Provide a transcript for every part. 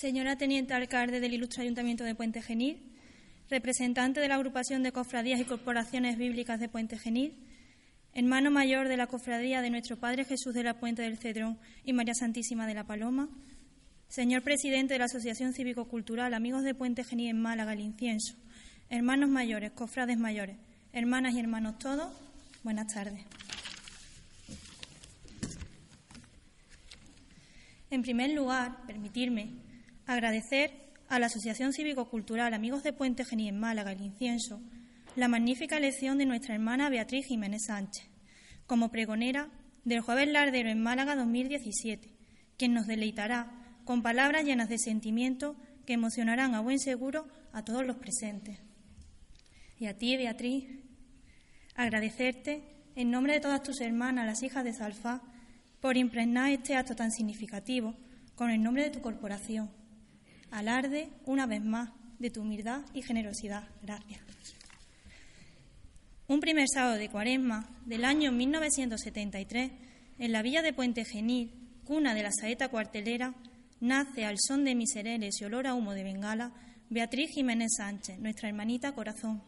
Señora Teniente Alcalde del Ilustre Ayuntamiento de Puente Genil, representante de la agrupación de cofradías y corporaciones bíblicas de Puente Genil, hermano mayor de la cofradía de nuestro Padre Jesús de la Puente del Cedrón y María Santísima de la Paloma, señor presidente de la Asociación Cívico-Cultural Amigos de Puente Genil en Málaga, el Incienso, hermanos mayores, cofrades mayores, hermanas y hermanos todos, buenas tardes. En primer lugar, permitirme agradecer a la Asociación Cívico-Cultural Amigos de Puente Genil en Málaga, el Incienso, la magnífica elección de nuestra hermana Beatriz Jiménez Sánchez como pregonera del Jueves Lardero en Málaga 2017, quien nos deleitará con palabras llenas de sentimiento que emocionarán a buen seguro a todos los presentes. Y a ti, Beatriz, agradecerte en nombre de todas tus hermanas, las hijas de Salfá, por impregnar este acto tan significativo con el nombre de tu corporación. Alarde, una vez más, de tu humildad y generosidad. Gracias. Un primer sábado de cuaresma del año 1973, en la villa de Puente Genil, cuna de la saeta cuartelera, nace al son de misereres y olor a humo de bengala Beatriz Jiménez Sánchez, nuestra hermanita corazón.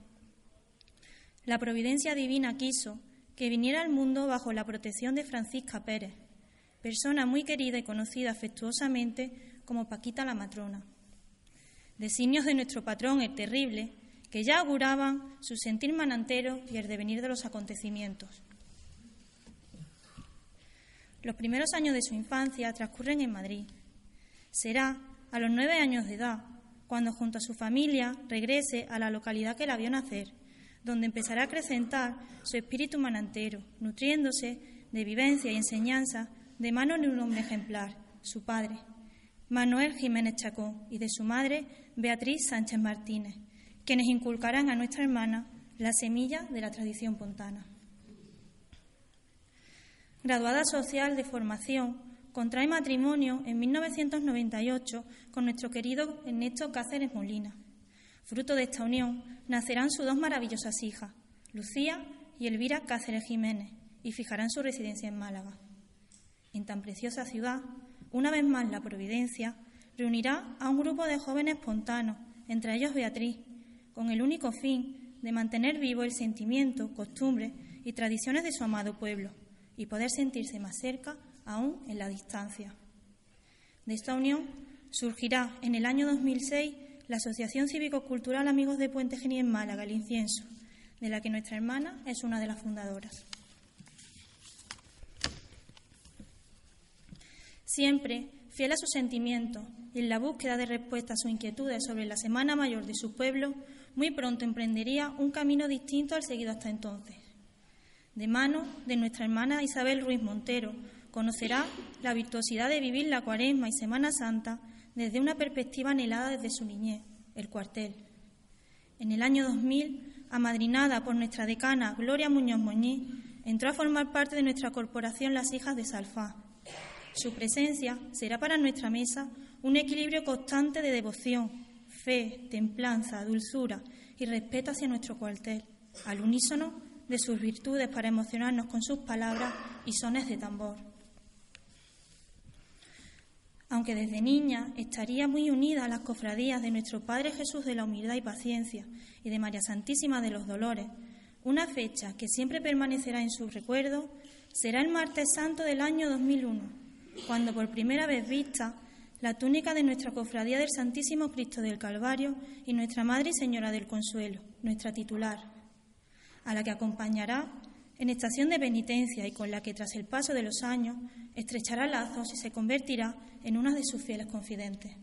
La providencia divina quiso que viniera al mundo bajo la protección de Francisca Pérez, persona muy querida y conocida afectuosamente como Paquita la matrona. Designios de nuestro patrón, el terrible, que ya auguraban su sentir manantero y el devenir de los acontecimientos. Los primeros años de su infancia transcurren en Madrid. Será a los nueve años de edad cuando junto a su familia regrese a la localidad que la vio nacer, donde empezará a acrecentar su espíritu manantero, nutriéndose de vivencia y enseñanza de mano de un hombre ejemplar, su padre, Manuel Jiménez Chacón, y de su madre, Beatriz Sánchez Martínez, quienes inculcarán a nuestra hermana la semilla de la tradición pontana. Graduada social de formación, contrae matrimonio en 1998 con nuestro querido Ernesto Cáceres Molina. Fruto de esta unión nacerán sus dos maravillosas hijas, Lucía y Elvira Cáceres Jiménez, y fijarán su residencia en Málaga. En tan preciosa ciudad, una vez más la Providencia reunirá a un grupo de jóvenes espontáneos, entre ellos Beatriz, con el único fin de mantener vivo el sentimiento, costumbres y tradiciones de su amado pueblo y poder sentirse más cerca aún en la distancia. De esta unión surgirá en el año 2006 la Asociación Cívico-Cultural Amigos de Puente Genil en Málaga, el Incienso, de la que nuestra hermana es una de las fundadoras. Siempre fiel a sus sentimientos en la búsqueda de respuestas a sus inquietudes sobre la Semana Mayor de su pueblo, muy pronto emprendería un camino distinto al seguido hasta entonces. De mano de nuestra hermana Isabel Ruiz Montero, conocerá la virtuosidad de vivir la Cuaresma y Semana Santa desde una perspectiva anhelada desde su niñez, el cuartel. En el año 2000, amadrinada por nuestra decana Gloria Muñoz Moñí, entró a formar parte de nuestra corporación Las Hijas de Salfá, su presencia será para nuestra mesa un equilibrio constante de devoción, fe, templanza, dulzura y respeto hacia nuestro cuartel, al unísono de sus virtudes para emocionarnos con sus palabras y sones de tambor. Aunque desde niña estaría muy unida a las cofradías de nuestro Padre Jesús de la Humildad y Paciencia y de María Santísima de los Dolores, una fecha que siempre permanecerá en su recuerdo será el martes santo del año 2001 cuando por primera vez vista la túnica de nuestra cofradía del Santísimo Cristo del Calvario y nuestra Madre y Señora del Consuelo, nuestra titular, a la que acompañará en estación de penitencia y con la que tras el paso de los años estrechará lazos y se convertirá en una de sus fieles confidentes.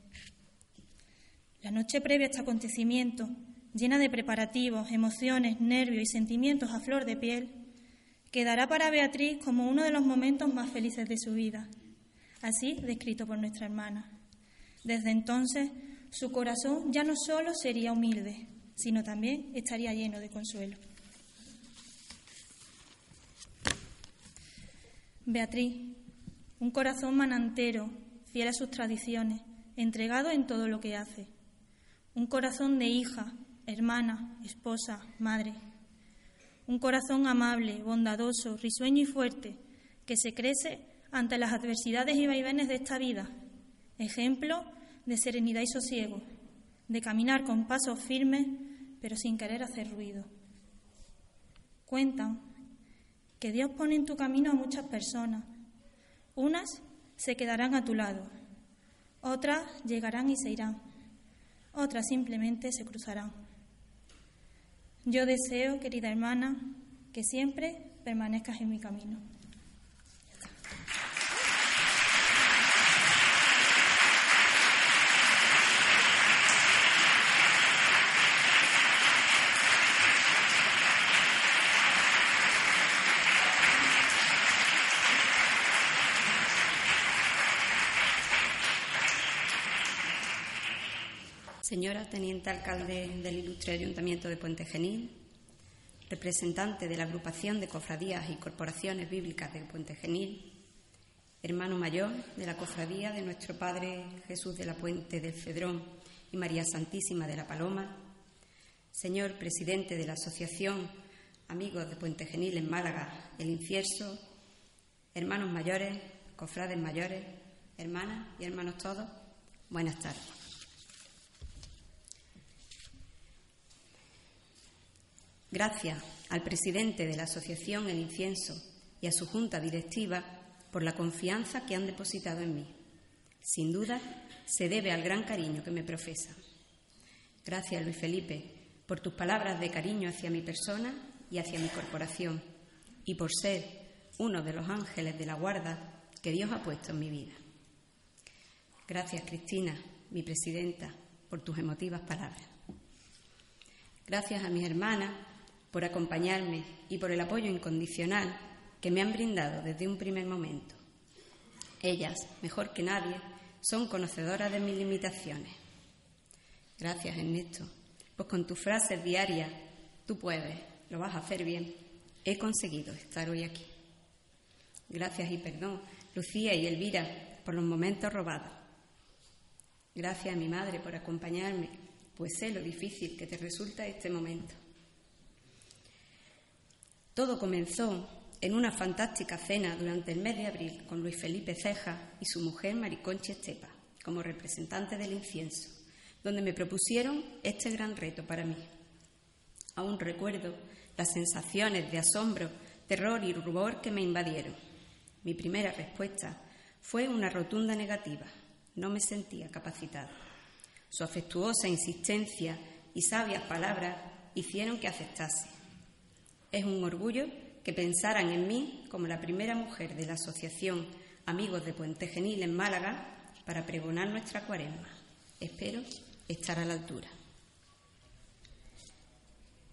La noche previa a este acontecimiento, llena de preparativos, emociones, nervios y sentimientos a flor de piel, quedará para Beatriz como uno de los momentos más felices de su vida así descrito por nuestra hermana. Desde entonces, su corazón ya no solo sería humilde, sino también estaría lleno de consuelo. Beatriz, un corazón manantero, fiel a sus tradiciones, entregado en todo lo que hace. Un corazón de hija, hermana, esposa, madre. Un corazón amable, bondadoso, risueño y fuerte, que se crece ante las adversidades y vaivenes de esta vida, ejemplo de serenidad y sosiego, de caminar con pasos firmes pero sin querer hacer ruido. Cuentan que Dios pone en tu camino a muchas personas. Unas se quedarán a tu lado, otras llegarán y se irán, otras simplemente se cruzarán. Yo deseo, querida hermana, que siempre permanezcas en mi camino. Señora Teniente Alcalde del Ilustre Ayuntamiento de Puente Genil, representante de la agrupación de cofradías y corporaciones bíblicas de Puente Genil, hermano mayor de la cofradía de nuestro Padre Jesús de la Puente del Cedrón y María Santísima de la Paloma, señor presidente de la Asociación Amigos de Puente Genil en Málaga, El Infierso, hermanos mayores, cofrades mayores, hermanas y hermanos todos, buenas tardes. Gracias al presidente de la Asociación El Incienso y a su junta directiva por la confianza que han depositado en mí. Sin duda, se debe al gran cariño que me profesa. Gracias, Luis Felipe, por tus palabras de cariño hacia mi persona y hacia mi corporación, y por ser uno de los ángeles de la guarda que Dios ha puesto en mi vida. Gracias, Cristina, mi presidenta, por tus emotivas palabras. Gracias a mis hermanas por acompañarme y por el apoyo incondicional que me han brindado desde un primer momento. Ellas, mejor que nadie, son conocedoras de mis limitaciones. Gracias, Ernesto, pues con tus frases diarias, tú puedes, lo vas a hacer bien, he conseguido estar hoy aquí. Gracias y perdón, Lucía y Elvira, por los momentos robados. Gracias a mi madre por acompañarme, pues sé lo difícil que te resulta este momento. Todo comenzó en una fantástica cena durante el mes de abril con Luis Felipe Ceja y su mujer Mariconchi Estepa, como representante del incienso, donde me propusieron este gran reto para mí. Aún recuerdo las sensaciones de asombro, terror y rubor que me invadieron. Mi primera respuesta fue una rotunda negativa. No me sentía capacitada. Su afectuosa insistencia y sabias palabras hicieron que aceptase. Es un orgullo que pensaran en mí como la primera mujer de la Asociación Amigos de Puente Genil en Málaga para pregonar nuestra cuaresma. Espero estar a la altura.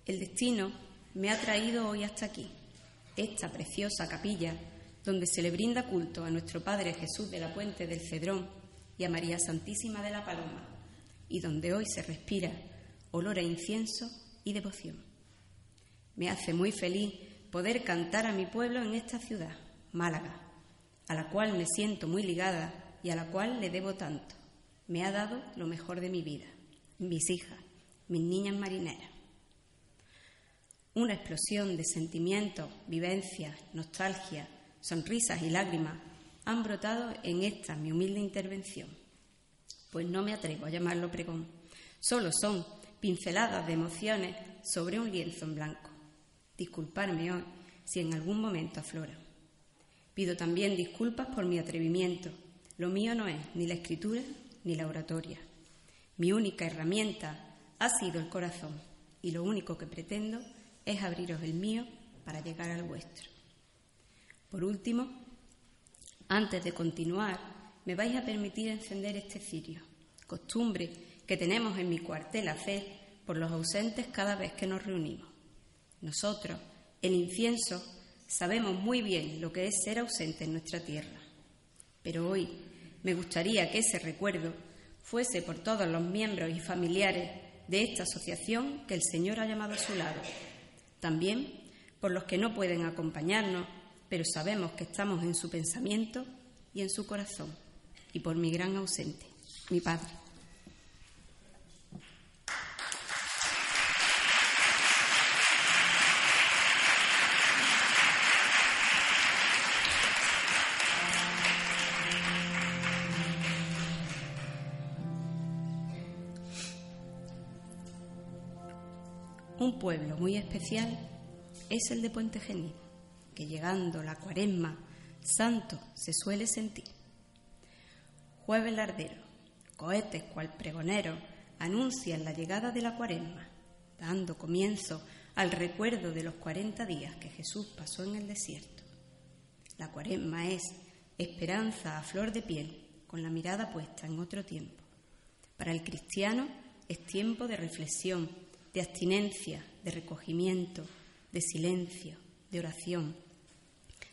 El destino me ha traído hoy hasta aquí, esta preciosa capilla donde se le brinda culto a nuestro Padre Jesús de la Puente del Cedrón y a María Santísima de la Paloma, y donde hoy se respira olor a incienso y devoción. Me hace muy feliz poder cantar a mi pueblo en esta ciudad, Málaga, a la cual me siento muy ligada y a la cual le debo tanto. Me ha dado lo mejor de mi vida, mis hijas, mis niñas marineras. Una explosión de sentimientos, vivencias, nostalgia, sonrisas y lágrimas han brotado en esta mi humilde intervención. Pues no me atrevo a llamarlo pregón, solo son pinceladas de emociones sobre un lienzo en blanco disculparme hoy si en algún momento aflora. Pido también disculpas por mi atrevimiento. Lo mío no es ni la escritura ni la oratoria. Mi única herramienta ha sido el corazón y lo único que pretendo es abriros el mío para llegar al vuestro. Por último, antes de continuar, me vais a permitir encender este cirio, costumbre que tenemos en mi cuartel hacer por los ausentes cada vez que nos reunimos. Nosotros, el incienso, sabemos muy bien lo que es ser ausente en nuestra tierra. Pero hoy me gustaría que ese recuerdo fuese por todos los miembros y familiares de esta asociación que el Señor ha llamado a su lado. También por los que no pueden acompañarnos, pero sabemos que estamos en su pensamiento y en su corazón. Y por mi gran ausente, mi Padre. Un pueblo muy especial es el de Puente Genil, que llegando la cuaresma, santo se suele sentir. Jueves lardero, cohetes cual pregonero anuncian la llegada de la cuaresma, dando comienzo al recuerdo de los cuarenta días que Jesús pasó en el desierto. La cuaresma es esperanza a flor de piel, con la mirada puesta en otro tiempo. Para el cristiano es tiempo de reflexión, de abstinencia, de recogimiento, de silencio, de oración.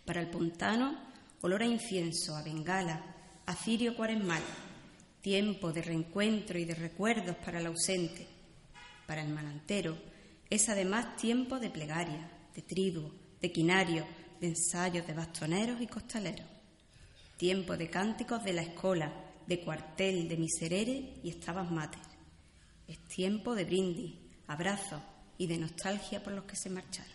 Para el pontano, olor a incienso, a bengala, a cirio cuaresmal, tiempo de reencuentro y de recuerdos para el ausente. Para el manantero, es además tiempo de plegaria, de triduo, de quinario, de ensayos de bastoneros y costaleros. Tiempo de cánticos de la escola, de cuartel, de miserere y estabas mater. Es tiempo de brindis, abrazos y de nostalgia por los que se marcharon.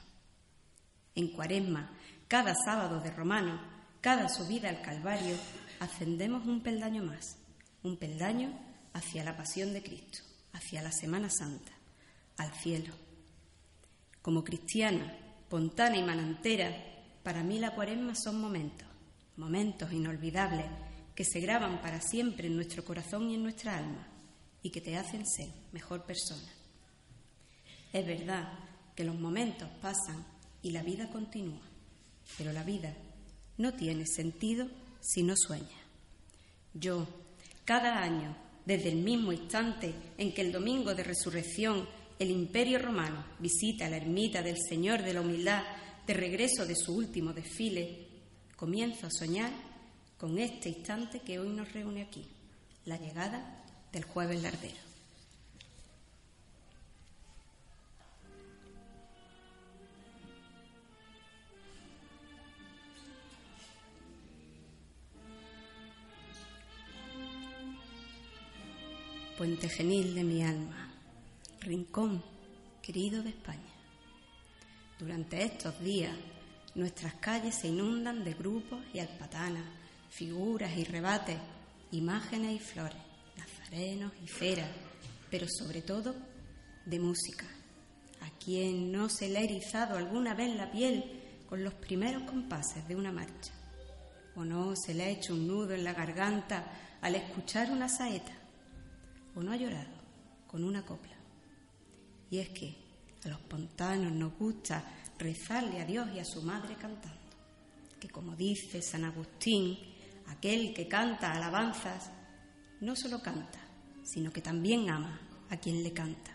En cuaresma, cada sábado de romano, cada subida al Calvario, ascendemos un peldaño más, un peldaño hacia la pasión de Cristo, hacia la Semana Santa, al cielo. Como cristiana, pontana y manantera, para mí la cuaresma son momentos, momentos inolvidables que se graban para siempre en nuestro corazón y en nuestra alma y que te hacen ser mejor persona. Es verdad que los momentos pasan y la vida continúa, pero la vida no tiene sentido si no sueña. Yo, cada año, desde el mismo instante en que el domingo de resurrección el imperio romano visita la ermita del Señor de la Humildad de regreso de su último desfile, comienzo a soñar con este instante que hoy nos reúne aquí, la llegada del jueves lardero. Puente genil de mi alma rincón querido de España. Durante estos días, nuestras calles se inundan de grupos y alpatanas, figuras y rebates, imágenes y flores, nazarenos y feras, pero sobre todo de música. ¿A quien no se le ha erizado alguna vez la piel con los primeros compases de una marcha? ¿O no se le ha hecho un nudo en la garganta al escuchar una saeta? ¿O no ha llorado con una copla? Y es que a los pontanos nos gusta rezarle a Dios y a su madre cantando. Que como dice San Agustín, aquel que canta alabanzas no solo canta, sino que también ama a quien le canta.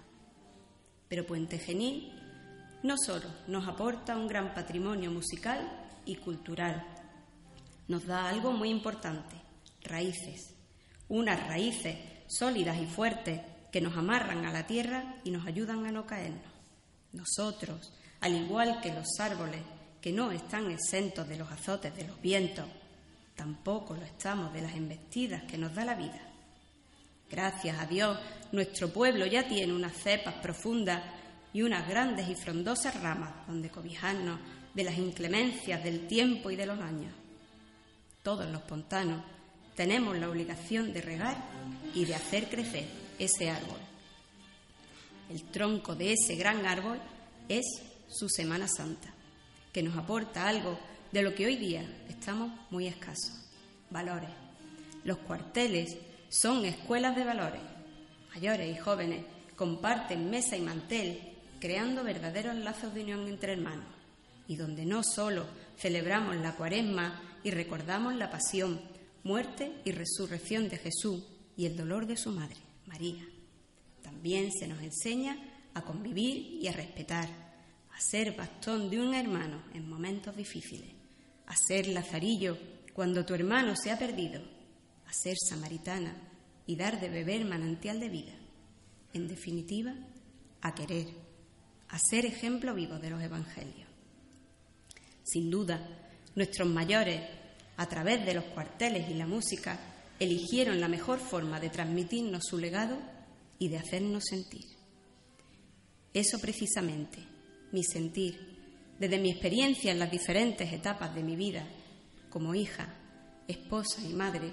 Pero Puente Genil no solo nos aporta un gran patrimonio musical y cultural, nos da algo muy importante, raíces, unas raíces sólidas y fuertes que nos amarran a la tierra y nos ayudan a no caernos. Nosotros, al igual que los árboles, que no están exentos de los azotes de los vientos, tampoco lo estamos de las embestidas que nos da la vida. Gracias a Dios, nuestro pueblo ya tiene unas cepas profundas y unas grandes y frondosas ramas donde cobijarnos de las inclemencias del tiempo y de los años. Todos los pontanos tenemos la obligación de regar y de hacer crecer ese árbol. El tronco de ese gran árbol es su Semana Santa, que nos aporta algo de lo que hoy día estamos muy escasos, valores. Los cuarteles son escuelas de valores. Mayores y jóvenes comparten mesa y mantel, creando verdaderos lazos de unión entre hermanos, y donde no solo celebramos la cuaresma y recordamos la pasión, muerte y resurrección de Jesús y el dolor de su madre, María. También se nos enseña a convivir y a respetar, a ser bastón de un hermano en momentos difíciles, a ser lazarillo cuando tu hermano se ha perdido, a ser samaritana y dar de beber manantial de vida. En definitiva, a querer, a ser ejemplo vivo de los evangelios. Sin duda, nuestros mayores, a través de los cuarteles y la música, eligieron la mejor forma de transmitirnos su legado y de hacernos sentir. Eso precisamente, mi sentir, desde mi experiencia en las diferentes etapas de mi vida, como hija, esposa y madre,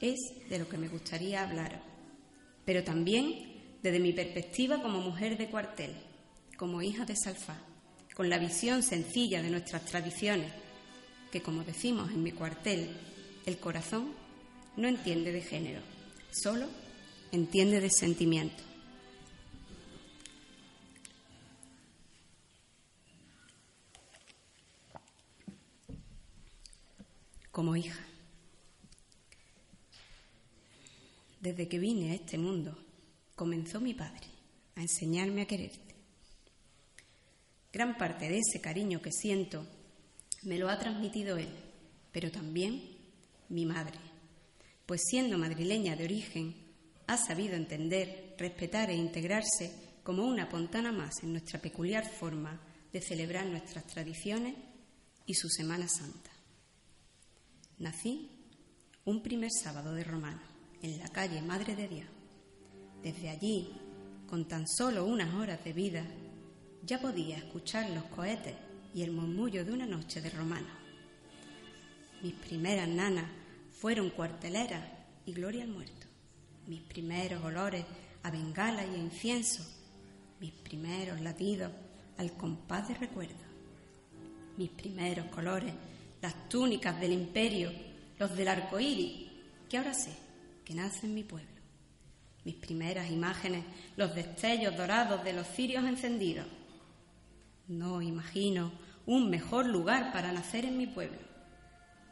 es de lo que me gustaría hablar, pero también desde mi perspectiva como mujer de cuartel, como hija de Salfá, con la visión sencilla de nuestras tradiciones, que como decimos en mi cuartel, el corazón no entiende de género, solo entiende de sentimiento. Como hija. Desde que vine a este mundo, comenzó mi padre a enseñarme a quererte. Gran parte de ese cariño que siento me lo ha transmitido él, pero también mi madre, pues siendo madrileña de origen, ha sabido entender, respetar e integrarse como una pontana más en nuestra peculiar forma de celebrar nuestras tradiciones y su Semana Santa. Nací un primer sábado de romano en la calle Madre de Dios. Desde allí, con tan solo unas horas de vida, ya podía escuchar los cohetes y el murmullo de una noche de romano. Mis primeras nanas fueron cuarteleras y gloria al muerto. Mis primeros olores a bengala y a incienso. Mis primeros latidos al compás de recuerdo. Mis primeros colores, las túnicas del imperio, los del arco iris, que ahora sé que nace en mi pueblo. Mis primeras imágenes, los destellos dorados de los cirios encendidos. No imagino un mejor lugar para nacer en mi pueblo,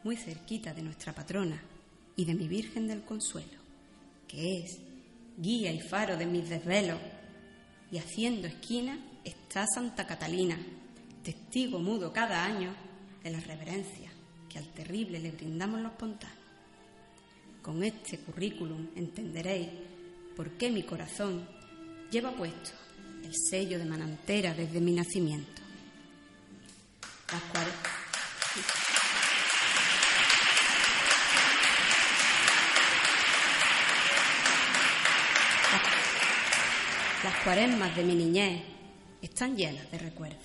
muy cerquita de nuestra patrona y de mi Virgen del Consuelo, que es guía y faro de mis desvelos, y haciendo esquina está Santa Catalina, testigo mudo cada año de la reverencia que al terrible le brindamos los pontanos. Con este currículum entenderéis por qué mi corazón lleva puesto el sello de manantera desde mi nacimiento las cuaresmas de mi niñez están llenas de recuerdos,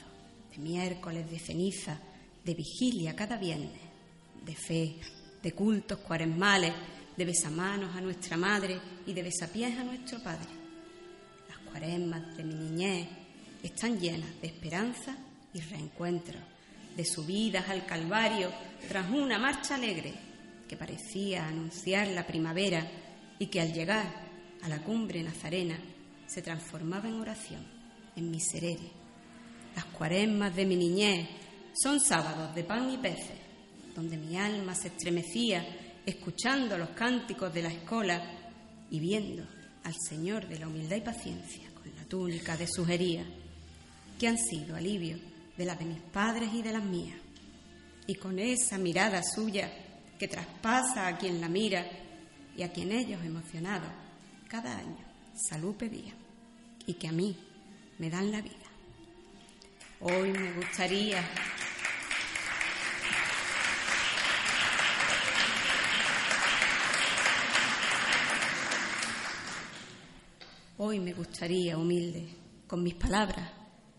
de miércoles, de ceniza, de vigilia cada viernes, de fe, de cultos cuaresmales, de besamanos a nuestra madre y de besapiés a nuestro padre. Las cuaresmas de mi niñez están llenas de esperanza y reencuentro de subidas al Calvario tras una marcha alegre que parecía anunciar la primavera y que al llegar a la cumbre nazarena se transformaba en oración, en miserere. Las cuaresmas de mi niñez son sábados de pan y peces, donde mi alma se estremecía escuchando los cánticos de la escola y viendo al Señor de la humildad y paciencia con la túnica de sujería, que han sido alivio de la de mis padres y de las mías. Y con esa mirada suya que traspasa a quien la mira y a quien ellos emocionados cada año salud pedían y que a mí me dan la vida. Hoy me gustaría Hoy me gustaría, humilde, con mis palabras,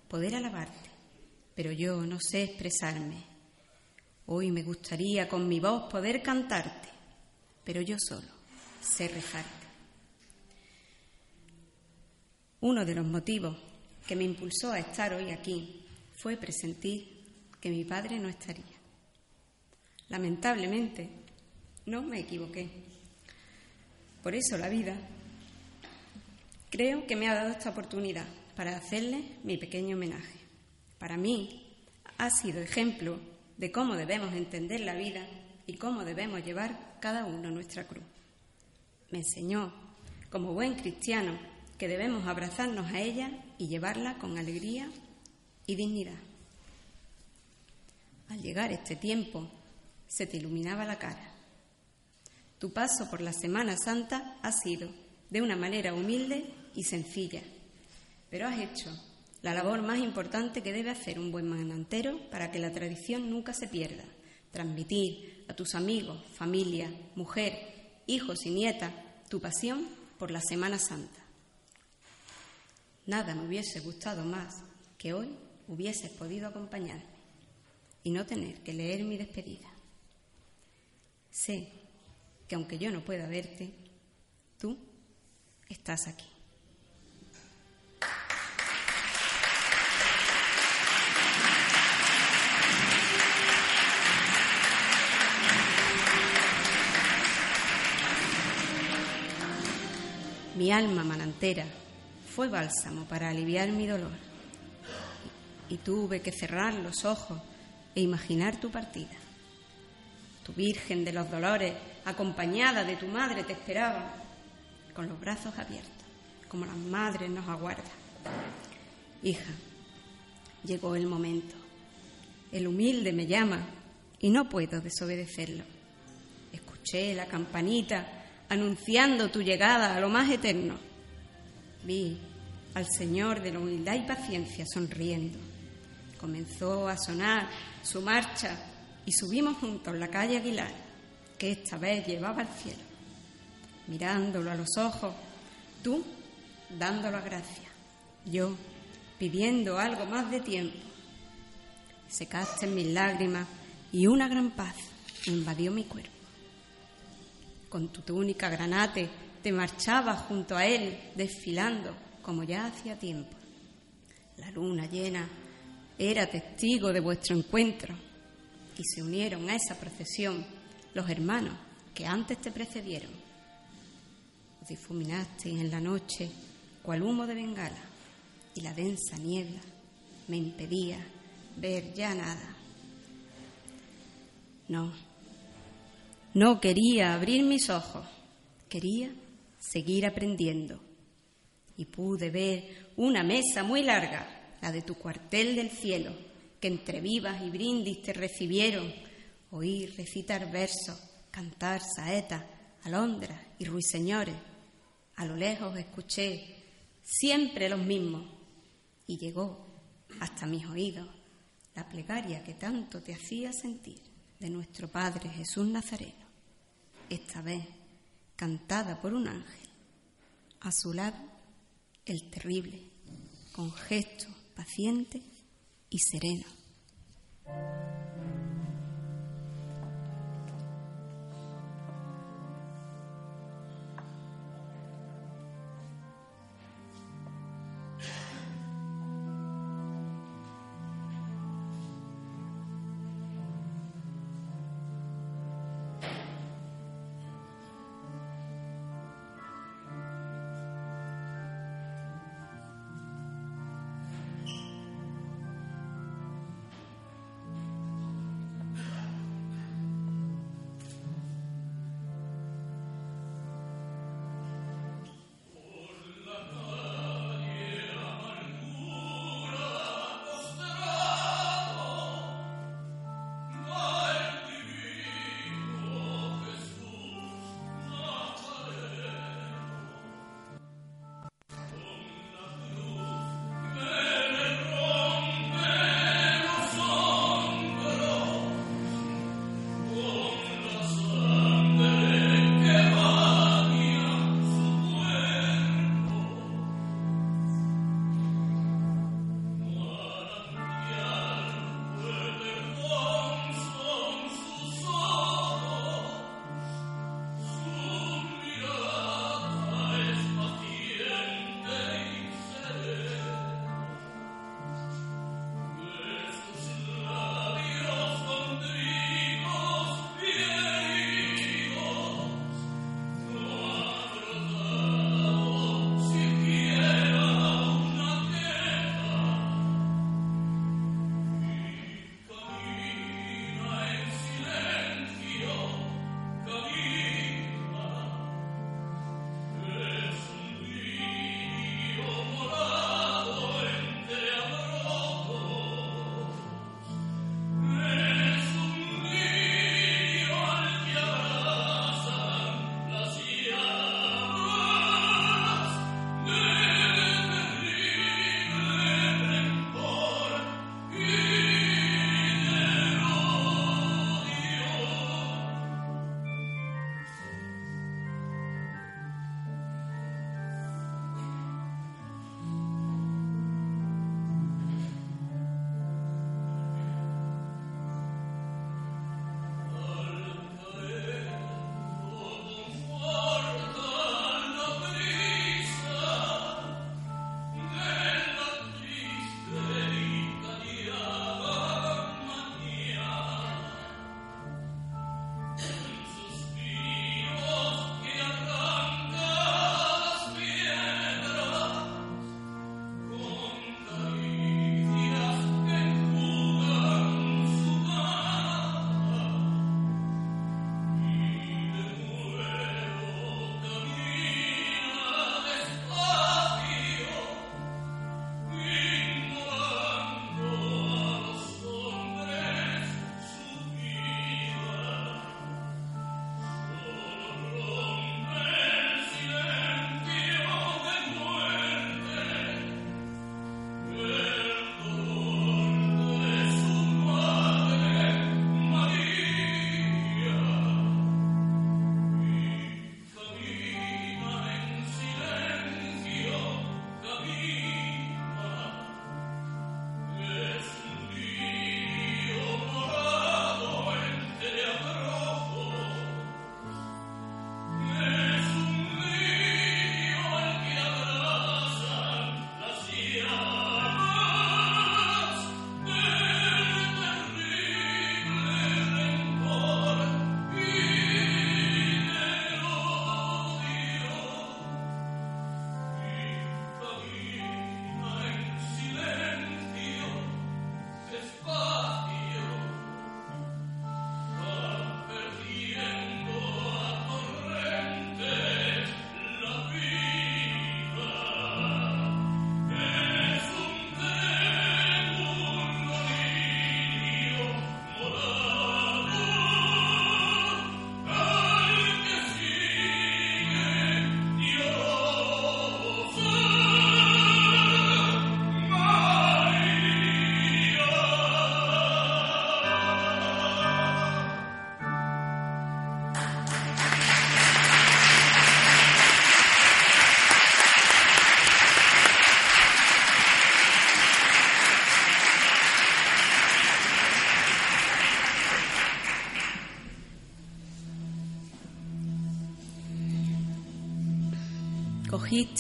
poder alabarte pero yo no sé expresarme. Hoy me gustaría con mi voz poder cantarte, pero yo solo sé rezarte. Uno de los motivos que me impulsó a estar hoy aquí fue presentir que mi padre no estaría. Lamentablemente, no me equivoqué. Por eso la vida creo que me ha dado esta oportunidad para hacerle mi pequeño homenaje para mí ha sido ejemplo de cómo debemos entender la vida y cómo debemos llevar cada uno nuestra cruz. Me enseñó, como buen cristiano, que debemos abrazarnos a ella y llevarla con alegría y dignidad. Al llegar este tiempo, se te iluminaba la cara. Tu paso por la Semana Santa ha sido de una manera humilde y sencilla, pero has hecho la labor más importante que debe hacer un buen manantero para que la tradición nunca se pierda. Transmitir a tus amigos, familia, mujer, hijos y nietas tu pasión por la Semana Santa. Nada me hubiese gustado más que hoy hubieses podido acompañarme y no tener que leer mi despedida. Sé que aunque yo no pueda verte, tú estás aquí. Mi alma manantera, fue bálsamo para aliviar mi dolor. Y tuve que cerrar los ojos e imaginar tu partida. Tu Virgen de los Dolores, acompañada de tu madre, te esperaba con los brazos abiertos, como las madres nos aguardan. Hija, llegó el momento. El humilde me llama y no puedo desobedecerlo. Escuché la campanita anunciando tu llegada a lo más eterno. Vi al Señor de la humildad y paciencia sonriendo. Comenzó a sonar su marcha y subimos juntos la calle Aguilar, que esta vez llevaba al cielo. Mirándolo a los ojos, tú dando la gracia, yo pidiendo algo más de tiempo. Secaste mis lágrimas y una gran paz invadió mi cuerpo. Con tu túnica granate te marchabas junto a él, desfilando como ya hacía tiempo. La luna llena era testigo de vuestro encuentro y se unieron a esa procesión los hermanos que antes te precedieron. Difuminasteis en la noche cual humo de bengala y la densa niebla me impedía ver ya nada. No, no quería abrir mis ojos, quería seguir aprendiendo. Y pude ver una mesa muy larga, la de tu cuartel del cielo, que entre vivas y brindis te recibieron, oír recitar versos, cantar saetas, alondras y ruiseñores. A lo lejos escuché siempre los mismos y llegó hasta mis oídos la plegaria que tanto te hacía sentir de nuestro Padre Jesús Nazareno, esta vez cantada por un ángel. A su lado, el terrible, con gesto paciente y sereno.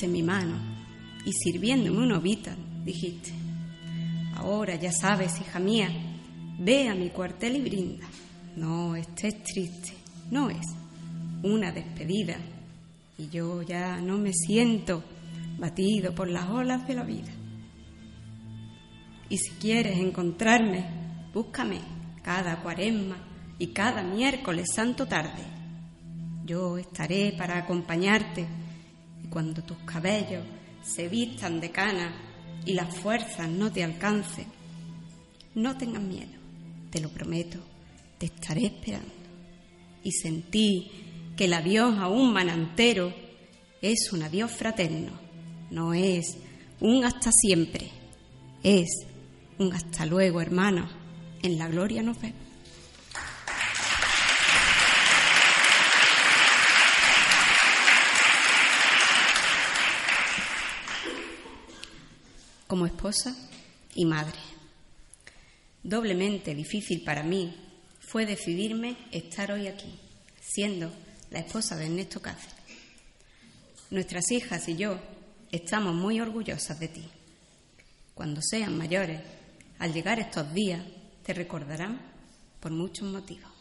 Mi mano y sirviéndome una ovita, dijiste, ahora ya sabes, hija mía, ve a mi cuartel y brinda. No estés triste, no es una despedida y yo ya no me siento batido por las olas de la vida. Y si quieres encontrarme, búscame cada cuaresma y cada miércoles santo tarde. Yo estaré para acompañarte cuando tus cabellos se vistan de cana y las fuerzas no te alcancen, no tengas miedo, te lo prometo, te estaré esperando. Y sentí que el adiós a un manantero es un adiós fraterno, no es un hasta siempre, es un hasta luego, hermano, en la gloria nos vemos. Como esposa y madre, doblemente difícil para mí fue decidirme estar hoy aquí, siendo la esposa de Ernesto Cáceres. Nuestras hijas y yo estamos muy orgullosas de ti. Cuando sean mayores, al llegar estos días, te recordarán por muchos motivos.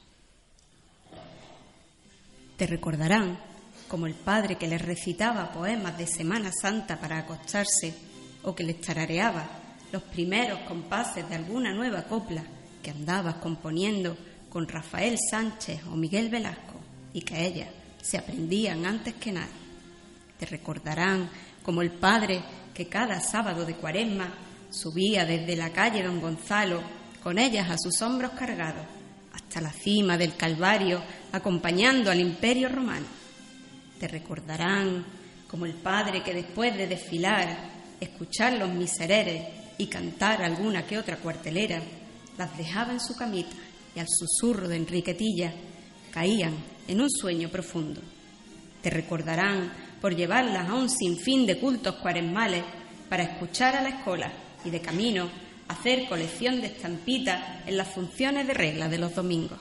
Te recordarán como el padre que les recitaba poemas de Semana Santa para acostarse o que les tarareaba los primeros compases de alguna nueva copla que andabas componiendo con Rafael Sánchez o Miguel Velasco y que ellas se aprendían antes que nadie. Te recordarán como el padre que cada sábado de cuaresma subía desde la calle Don Gonzalo con ellas a sus hombros cargados hasta la cima del Calvario acompañando al imperio romano. Te recordarán como el padre que después de desfilar, escuchar los misereres y cantar alguna que otra cuartelera, las dejaba en su camita y al susurro de Enriquetilla caían en un sueño profundo. Te recordarán por llevarlas a un sinfín de cultos cuaresmales para escuchar a la escuela y de camino hacer colección de estampitas en las funciones de regla de los domingos.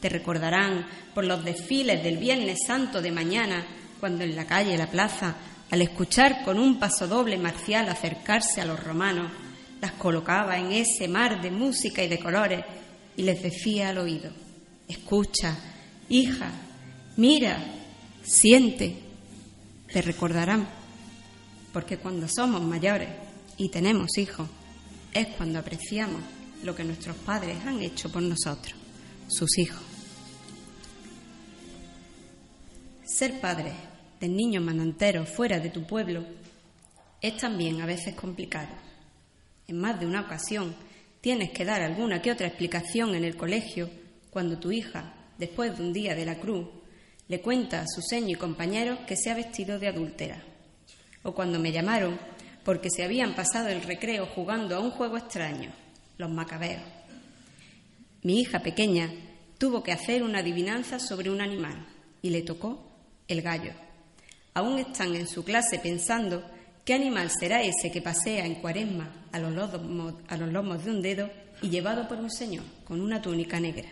Te recordarán por los desfiles del Viernes Santo de mañana, cuando en la calle La Plaza, al escuchar con un paso doble marcial acercarse a los romanos, las colocaba en ese mar de música y de colores y les decía al oído, escucha, hija, mira, siente, te recordarán, porque cuando somos mayores y tenemos hijos, es cuando apreciamos lo que nuestros padres han hecho por nosotros, sus hijos. Ser padre de niños mananteros fuera de tu pueblo es también a veces complicado. En más de una ocasión tienes que dar alguna que otra explicación en el colegio cuando tu hija después de un día de la cruz, le cuenta a su seño y compañeros que se ha vestido de adúltera. O cuando me llamaron porque se habían pasado el recreo jugando a un juego extraño, los macabeos. Mi hija pequeña tuvo que hacer una adivinanza sobre un animal y le tocó el gallo. Aún están en su clase pensando qué animal será ese que pasea en cuaresma a los, lomos, de un dedo y llevado por un señor con una túnica negra.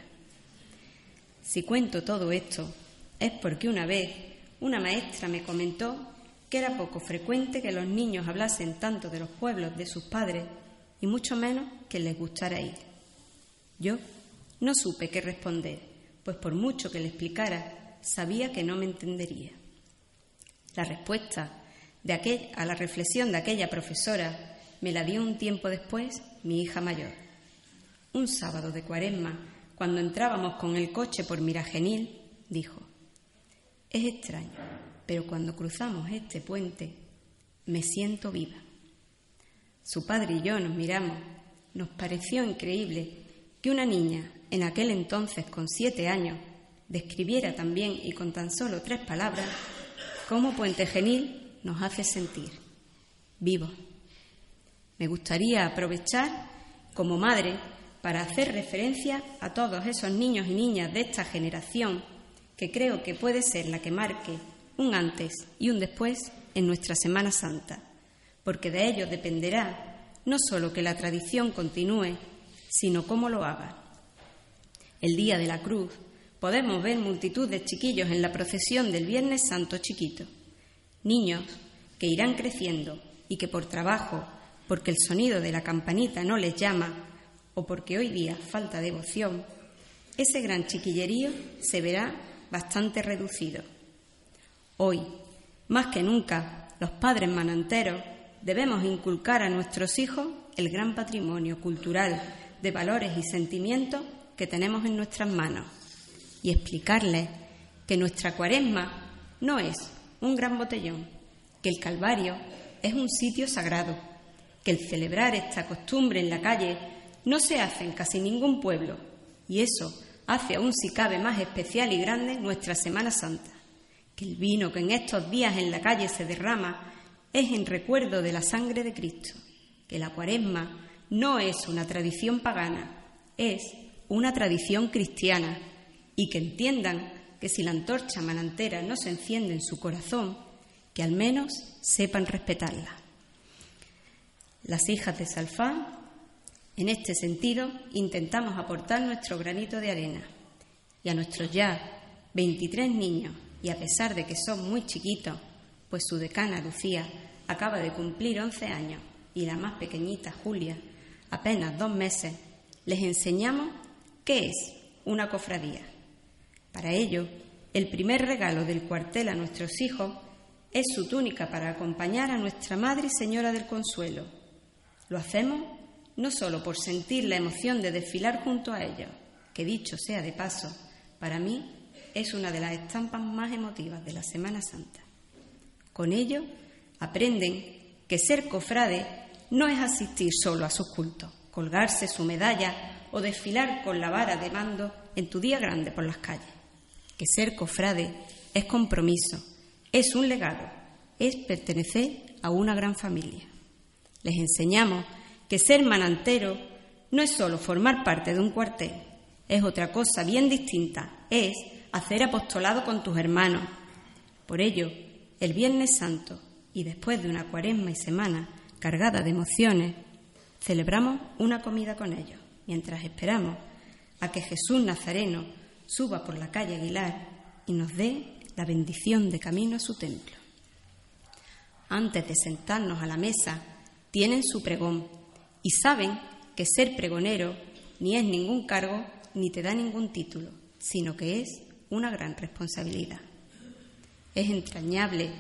Si cuento todo esto es porque una vez una maestra me comentó que era poco frecuente que los niños hablasen tanto de los pueblos de sus padres y mucho menos que les gustara ir. Yo no supe qué responder, pues por mucho que le explicara, sabía que no me entendería. La respuesta a la reflexión de aquella profesora me la dio un tiempo después mi hija mayor. Un sábado de cuaresma cuando entrábamos con el coche por Miragenil, dijo, es extraño, pero cuando cruzamos este puente me siento viva. Su padre y yo nos miramos. Nos pareció increíble que una niña, en aquel entonces con siete años, describiera también y con tan solo tres palabras cómo Puente Genil nos hace sentir vivos. Me gustaría aprovechar como madre para hacer referencia a todos esos niños y niñas de esta generación que creo que puede ser la que marque un antes y un después en nuestra Semana Santa, porque de ellos dependerá no solo que la tradición continúe, sino cómo lo haga. El día de la cruz podemos ver multitud de chiquillos en la procesión del Viernes Santo chiquito. Niños que irán creciendo y que por trabajo, porque el sonido de la campanita no les llama o porque hoy día falta devoción, ese gran chiquillerío se verá bastante reducido. Hoy, más que nunca, los padres mananteros debemos inculcar a nuestros hijos el gran patrimonio cultural de valores y sentimientos que tenemos en nuestras manos y explicarles que nuestra cuaresma no es un gran botellón, que el Calvario es un sitio sagrado, que el celebrar esta costumbre en la calle no se hace en casi ningún pueblo y eso hace aún si cabe más especial y grande nuestra Semana Santa, que el vino que en estos días en la calle se derrama es en recuerdo de la sangre de Cristo, que la cuaresma no es una tradición pagana, es una tradición cristiana y que entiendan que si la antorcha manantera no se enciende en su corazón, que al menos sepan respetarla. Las hijas de Salfán, en este sentido, intentamos aportar nuestro granito de arena y a nuestros ya 23 niños, y a pesar de que son muy chiquitos, pues su decana Lucía acaba de cumplir 11 años y la más pequeñita Julia apenas dos meses, les enseñamos qué es una cofradía. Para ello, el primer regalo del cuartel a nuestros hijos es su túnica para acompañar a nuestra Madre y Señora del Consuelo. Lo hacemos no solo por sentir la emoción de desfilar junto a ellos, que dicho sea de paso, para mí es una de las estampas más emotivas de la Semana Santa. Con ello aprenden que ser cofrade no es asistir solo a sus cultos, colgarse su medalla o desfilar con la vara de mando en tu día grande por las calles. Que ser cofrade es compromiso, es un legado, es pertenecer a una gran familia. Les enseñamos que ser manantero no es solo formar parte de un cuartel, es otra cosa bien distinta, es hacer apostolado con tus hermanos. Por ello, el Viernes Santo y después de una cuaresma y semana cargada de emociones, celebramos una comida con ellos, mientras esperamos a que Jesús Nazareno suba por la calle Aguilar y nos dé la bendición de camino a su templo. Antes de sentarnos a la mesa, tienen su pregón y saben que ser pregonero ni es ningún cargo ni te da ningún título, sino que es una gran responsabilidad. Es entrañable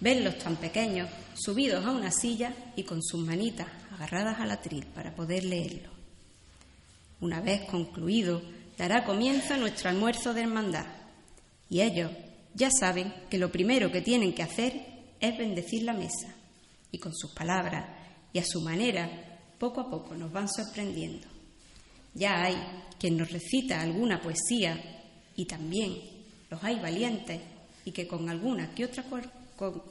verlos tan pequeños subidos a una silla y con sus manitas agarradas al atril para poder leerlo. Una vez concluido, dará comienzo nuestro almuerzo de hermandad y ellos ya saben que lo primero que tienen que hacer es bendecir la mesa y con sus palabras y a su manera poco a poco nos van sorprendiendo. Ya hay quien nos recita alguna poesía y también los hay valientes y que con alguna que otra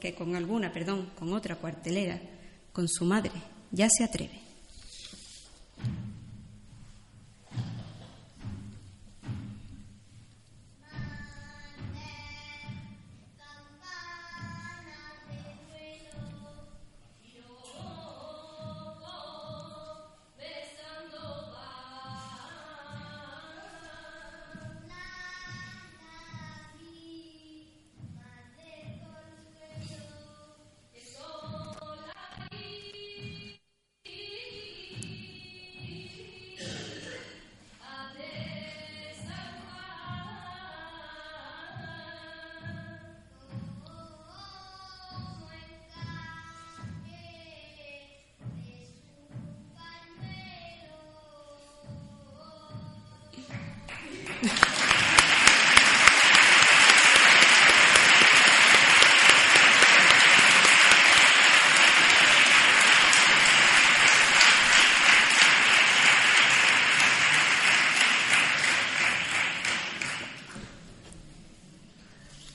que con alguna, perdón, con otra cuartelera, con su madre, ya se atreve.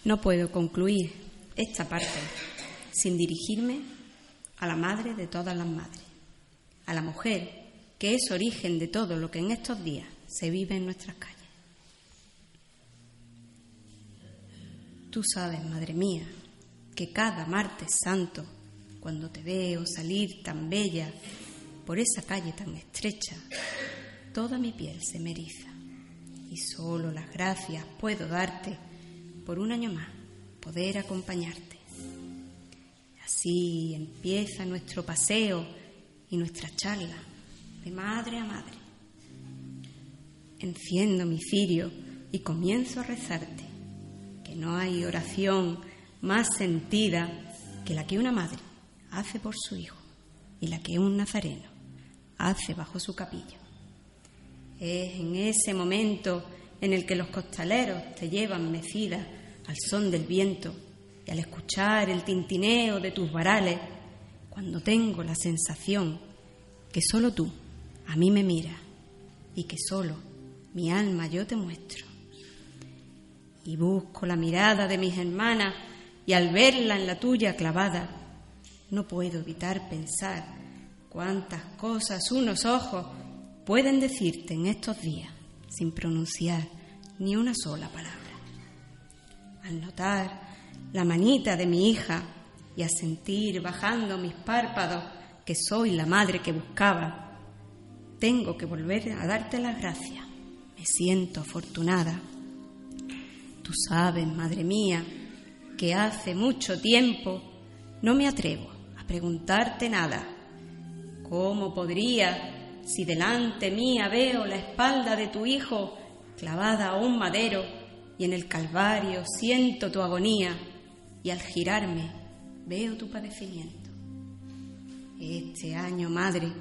No puedo concluir esta parte sin dirigirme a la madre de todas las madres, a la mujer que es origen de todo lo que en estos días se vive en nuestras calles. Tú sabes, madre mía, que cada martes santo, cuando te veo salir tan bella por esa calle tan estrecha, toda mi piel se me y solo las gracias puedo darte por un año más poder acompañarte. Así empieza nuestro paseo y nuestra charla de madre a madre. Enciendo mi cirio y comienzo a rezarte, que no hay oración más sentida que la que una madre hace por su hijo y la que un nazareno hace bajo su capilla. Es en ese momento en el que los costaleros te llevan mecida al son del viento y al escuchar el tintineo de tus varales, cuando tengo la sensación que solo tú a mí me miras y que solo mi alma yo te muestro. Y busco la mirada de mis hermanas y al verla en la tuya clavada, no puedo evitar pensar cuántas cosas unos ojos pueden decirte en estos días sin pronunciar ni una sola palabra. Al notar la manita de mi hija y a sentir bajando mis párpados que soy la madre que buscaba, tengo que volver a darte las gracias. Me siento afortunada. Tú sabes, madre mía, que hace mucho tiempo no me atrevo a preguntarte nada. ¿Cómo podría, si delante mía veo la espalda de tu hijo clavada a un madero y en el Calvario siento tu agonía y al girarme veo tu padecimiento? Este año, madre,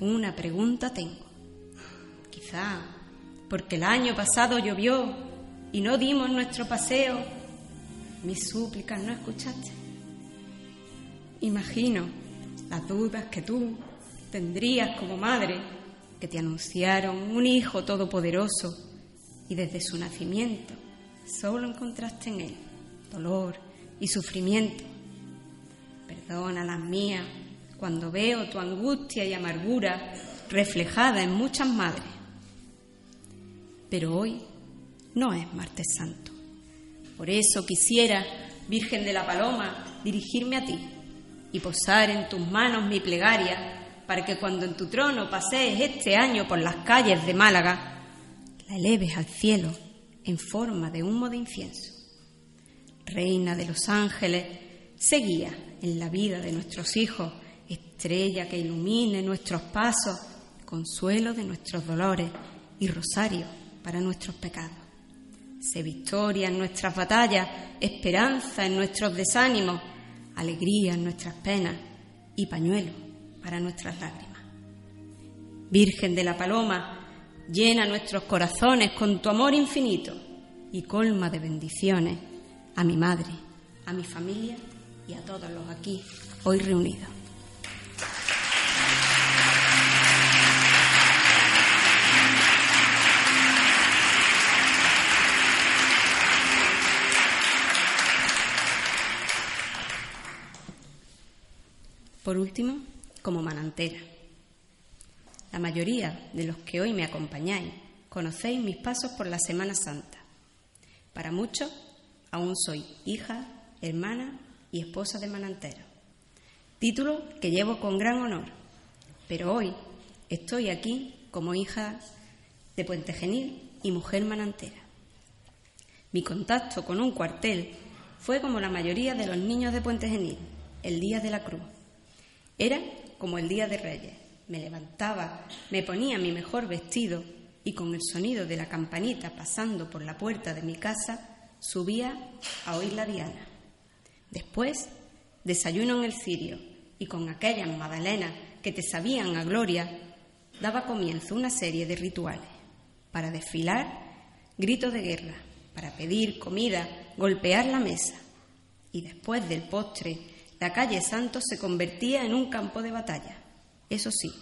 una pregunta tengo. Quizá porque el año pasado llovió y no dimos nuestro paseo, mis súplicas no escuchaste. Imagino las dudas que tú tendrías como madre que te anunciaron un hijo todopoderoso y desde su nacimiento solo encontraste en él dolor y sufrimiento. Perdona las mías cuando veo tu angustia y amargura reflejada en muchas madres. Pero hoy no es martes santo. Por eso quisiera, Virgen de la Paloma, dirigirme a ti y posar en tus manos mi plegaria para que cuando en tu trono pasees este año por las calles de Málaga, la eleves al cielo en forma de humo de incienso. Reina de los ángeles, seguía en la vida de nuestros hijos, estrella que ilumine nuestros pasos, consuelo de nuestros dolores y rosario para nuestros pecados. Sé victoria en nuestras batallas, esperanza en nuestros desánimos, alegría en nuestras penas y pañuelo para nuestras lágrimas. Virgen de la Paloma, llena nuestros corazones con tu amor infinito y colma de bendiciones a mi madre, a mi familia y a todos los aquí hoy reunidos. Por último, como manantera. La mayoría de los que hoy me acompañáis conocéis mis pasos por la Semana Santa. Para muchos, aún soy hija, hermana y esposa de manantero. Título que llevo con gran honor, pero hoy estoy aquí como hija de Puente Genil y mujer manantera. Mi contacto con un cuartel fue como la mayoría de los niños de Puente Genil, el día de la cruz era como el día de Reyes. Me levantaba, me ponía mi mejor vestido y con el sonido de la campanita pasando por la puerta de mi casa, subía a oír la diana. Después, desayuno en el cirio y con aquellas magdalenas que te sabían a gloria, daba comienzo una serie de rituales para desfilar, gritos de guerra, para pedir comida, golpear la mesa y después del postre la calle Santos se convertía en un campo de batalla, eso sí,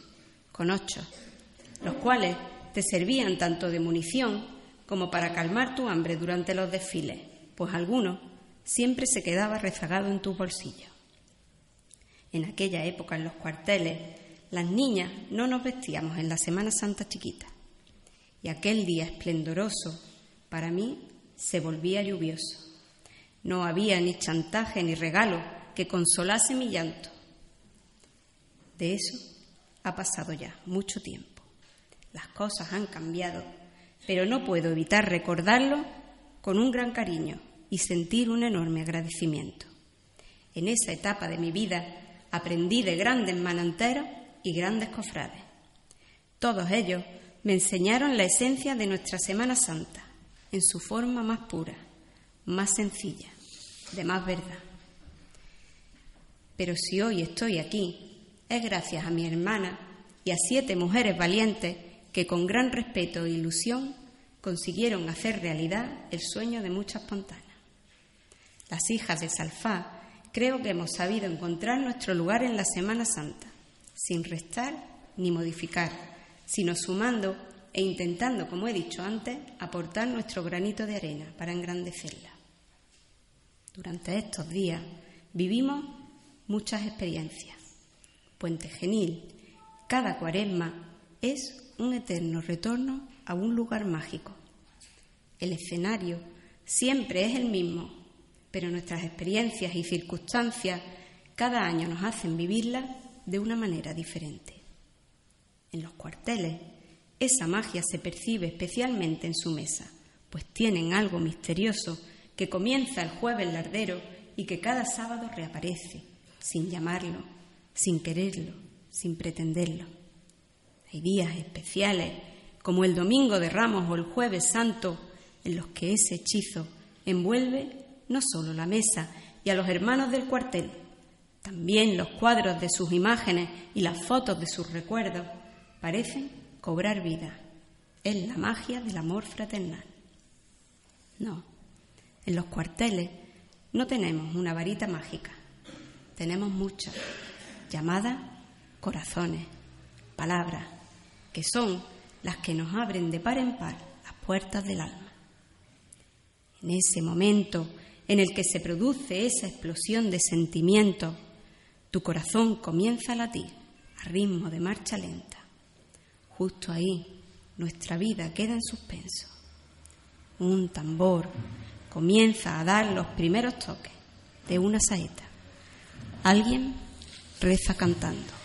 con ocho, los cuales te servían tanto de munición como para calmar tu hambre durante los desfiles, pues alguno siempre se quedaba rezagado en tus bolsillos. En aquella época en los cuarteles, las niñas no nos vestíamos en la Semana Santa chiquita, y aquel día esplendoroso para mí se volvía lluvioso. No había ni chantaje ni regalo que consolase mi llanto. De eso ha pasado ya mucho tiempo. Las cosas han cambiado, pero no puedo evitar recordarlo con un gran cariño y sentir un enorme agradecimiento. En esa etapa de mi vida aprendí de grandes mananteros y grandes cofrades. Todos ellos me enseñaron la esencia de nuestra Semana Santa, en su forma más pura, más sencilla, de más verdad. Pero si hoy estoy aquí, es gracias a mi hermana y a siete mujeres valientes que con gran respeto e ilusión consiguieron hacer realidad el sueño de muchas pontanas. Las hijas de Salfá creo que hemos sabido encontrar nuestro lugar en la Semana Santa, sin restar ni modificar, sino sumando e intentando, como he dicho antes, aportar nuestro granito de arena para engrandecerla. Durante estos días vivimos muchas experiencias. Puente Genil, cada cuaresma es un eterno retorno a un lugar mágico. El escenario siempre es el mismo, pero nuestras experiencias y circunstancias cada año nos hacen vivirlas de una manera diferente. En los cuarteles, esa magia se percibe especialmente en su mesa, pues tienen algo misterioso que comienza el jueves lardero y que cada sábado reaparece, sin llamarlo, sin quererlo, sin pretenderlo. Hay días especiales, como el Domingo de Ramos o el Jueves Santo, en los que ese hechizo envuelve no solo la mesa y a los hermanos del cuartel, también los cuadros de sus imágenes y las fotos de sus recuerdos parecen cobrar vida. Es la magia del amor fraternal. No, en los cuarteles no tenemos una varita mágica, tenemos muchas, llamadas corazones, palabras, que son las que nos abren de par en par las puertas del alma. En ese momento en el que se produce esa explosión de sentimientos, tu corazón comienza a latir a ritmo de marcha lenta. Justo ahí nuestra vida queda en suspenso. Un tambor comienza a dar los primeros toques de una saeta. Alguien reza cantando.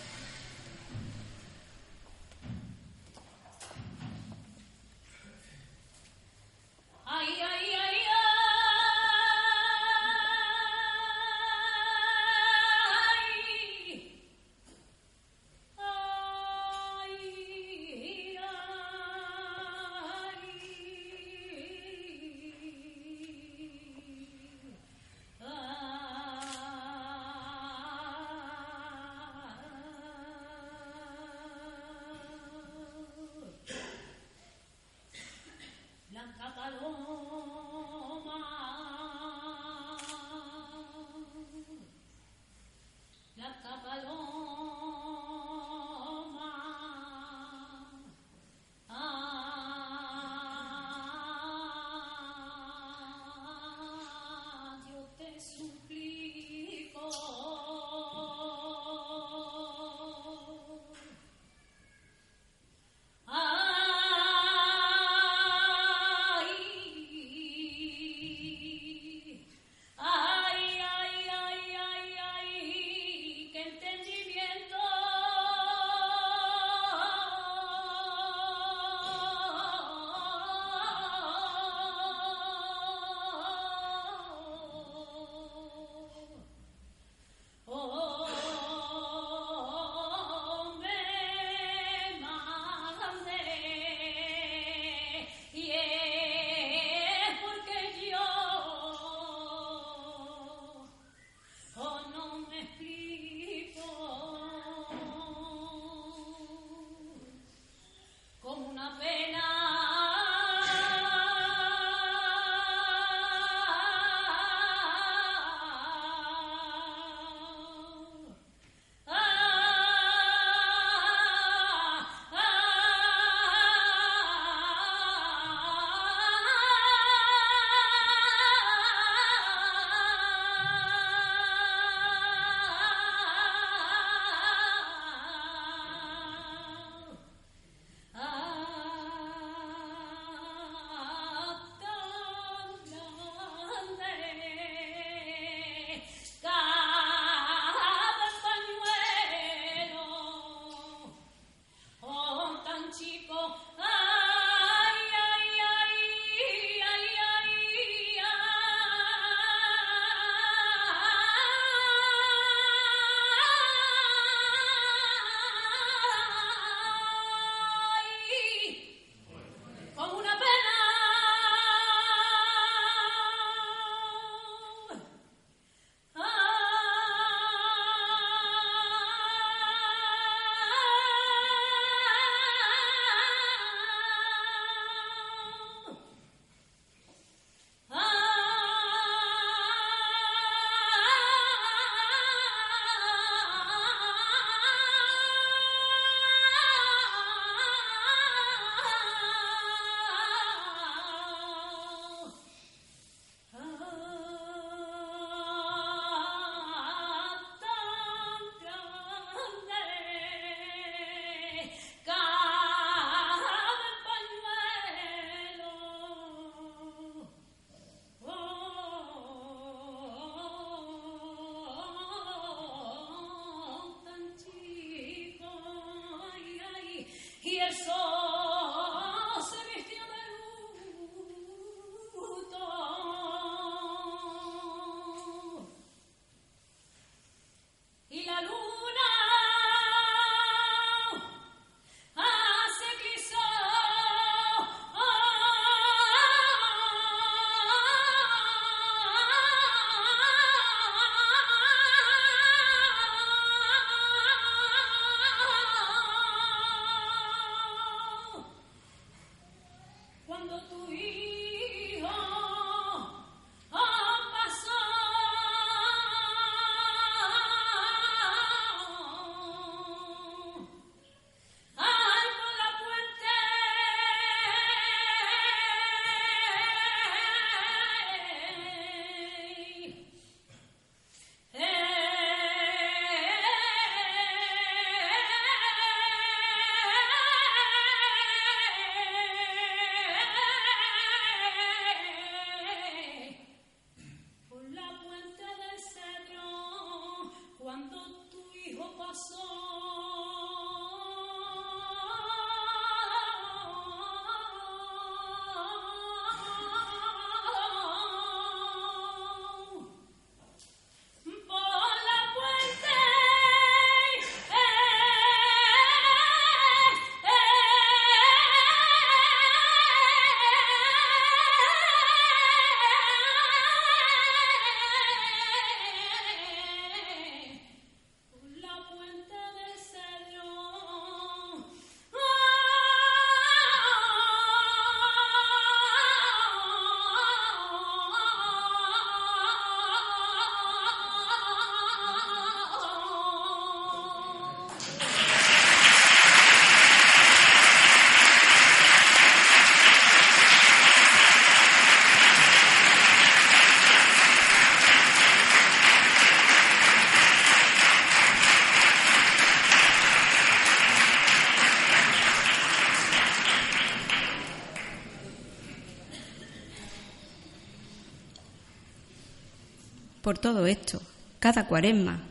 Por todo esto, cada cuaresma,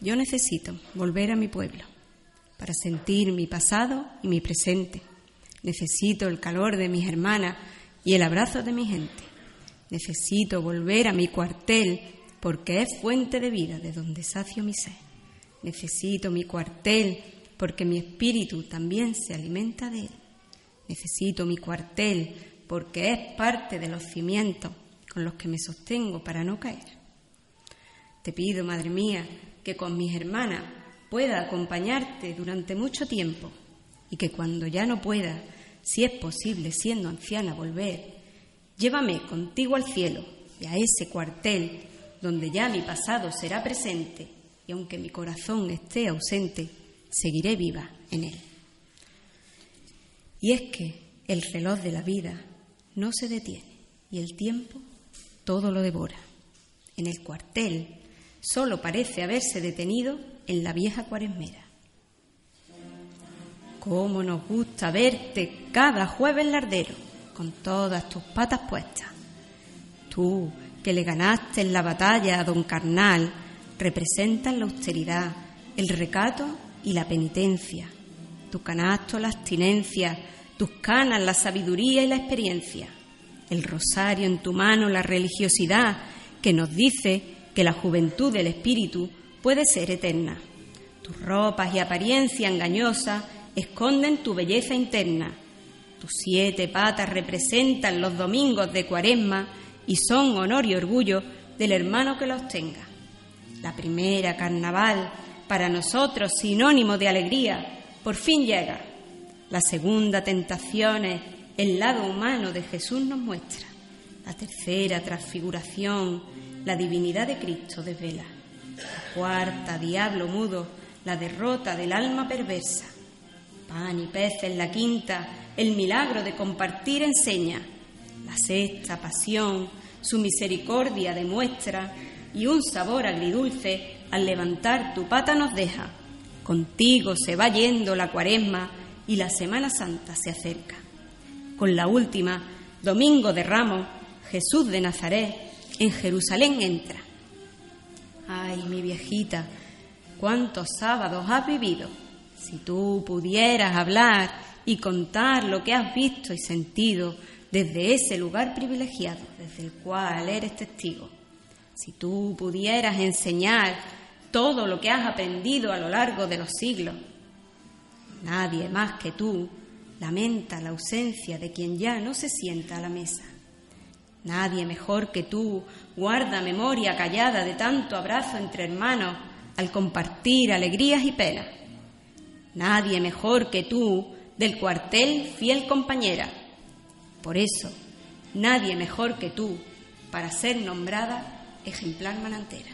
yo necesito volver a mi pueblo para sentir mi pasado y mi presente. Necesito el calor de mis hermanas y el abrazo de mi gente. Necesito volver a mi cuartel porque es fuente de vida de donde sacio mi ser. Necesito mi cuartel porque mi espíritu también se alimenta de él. Necesito mi cuartel porque es parte de los cimientos con los que me sostengo para no caer. Te pido, Madre mía, que con mis hermanas pueda acompañarte durante mucho tiempo y que cuando ya no pueda, si es posible siendo anciana, volver, llévame contigo al cielo y a ese cuartel donde ya mi pasado será presente y aunque mi corazón esté ausente, seguiré viva en él. Y es que el reloj de la vida no se detiene y el tiempo todo lo devora. En el cuartel solo parece haberse detenido en la vieja cuaresmera. Cómo nos gusta verte cada jueves lardero, con todas tus patas puestas. Tú, que le ganaste en la batalla a don Carnal, representas la austeridad, el recato y la penitencia. Tu canasto la abstinencia, tus canas la sabiduría y la experiencia. El rosario en tu mano la religiosidad que nos dice que la juventud del espíritu puede ser eterna. Tus ropas y apariencia engañosa esconden tu belleza interna. Tus siete patas representan los domingos de cuaresma y son honor y orgullo del hermano que los tenga. La primera carnaval, para nosotros sinónimo de alegría, por fin llega. La segunda tentación es el lado humano de Jesús nos muestra. La tercera transfiguración la divinidad de Cristo desvela. La cuarta, diablo mudo, la derrota del alma perversa. Pan y pez en la quinta, el milagro de compartir enseña. La sexta, pasión, su misericordia demuestra y un sabor agridulce al levantar tu pata nos deja. Contigo se va yendo la cuaresma y la Semana Santa se acerca. Con la última, Domingo de Ramos, Jesús de Nazaret, en Jerusalén entra. Ay, mi viejita, cuántos sábados has vivido. Si tú pudieras hablar y contar lo que has visto y sentido desde ese lugar privilegiado desde el cual eres testigo. Si tú pudieras enseñar todo lo que has aprendido a lo largo de los siglos. Nadie más que tú lamenta la ausencia de quien ya no se sienta a la mesa. Nadie mejor que tú guarda memoria callada de tanto abrazo entre hermanos al compartir alegrías y penas. Nadie mejor que tú del cuartel fiel compañera. Por eso, nadie mejor que tú para ser nombrada ejemplar manantera.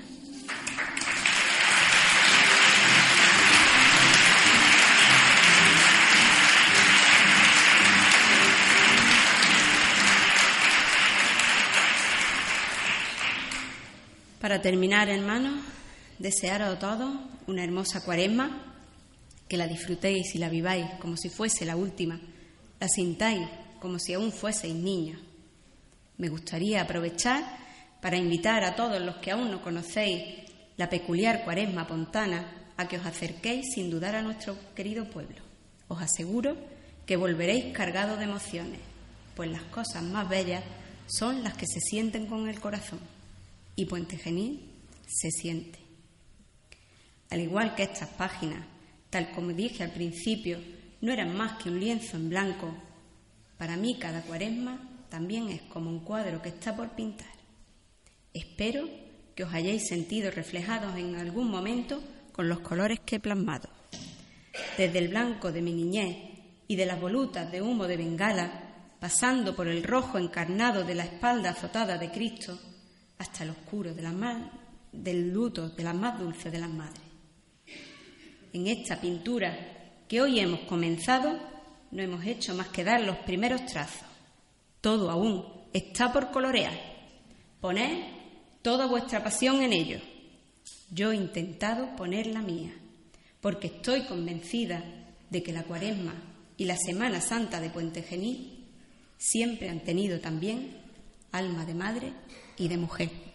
Para terminar, hermanos, desearos a todos una hermosa cuaresma, que la disfrutéis y la viváis como si fuese la última, la sintáis como si aún fueseis niños. Me gustaría aprovechar para invitar a todos los que aún no conocéis la peculiar cuaresma pontana a que os acerquéis sin dudar a nuestro querido pueblo. Os aseguro que volveréis cargados de emociones, pues las cosas más bellas son las que se sienten con el corazón. Y Puente Genil se siente. Al igual que estas páginas, tal como dije al principio, no eran más que un lienzo en blanco, para mí cada cuaresma también es como un cuadro que está por pintar. Espero que os hayáis sentido reflejados en algún momento con los colores que he plasmado. Desde el blanco de mi niñez y de las volutas de humo de bengala, pasando por el rojo encarnado de la espalda azotada de Cristo, hasta el oscuro de la del luto de la más dulce de las madres. En esta pintura que hoy hemos comenzado, no hemos hecho más que dar los primeros trazos. Todo aún está por colorear. Poned toda vuestra pasión en ello. Yo he intentado poner la mía, porque estoy convencida de que la cuaresma y la Semana Santa de Puente Genil siempre han tenido también alma de madre y de mujer.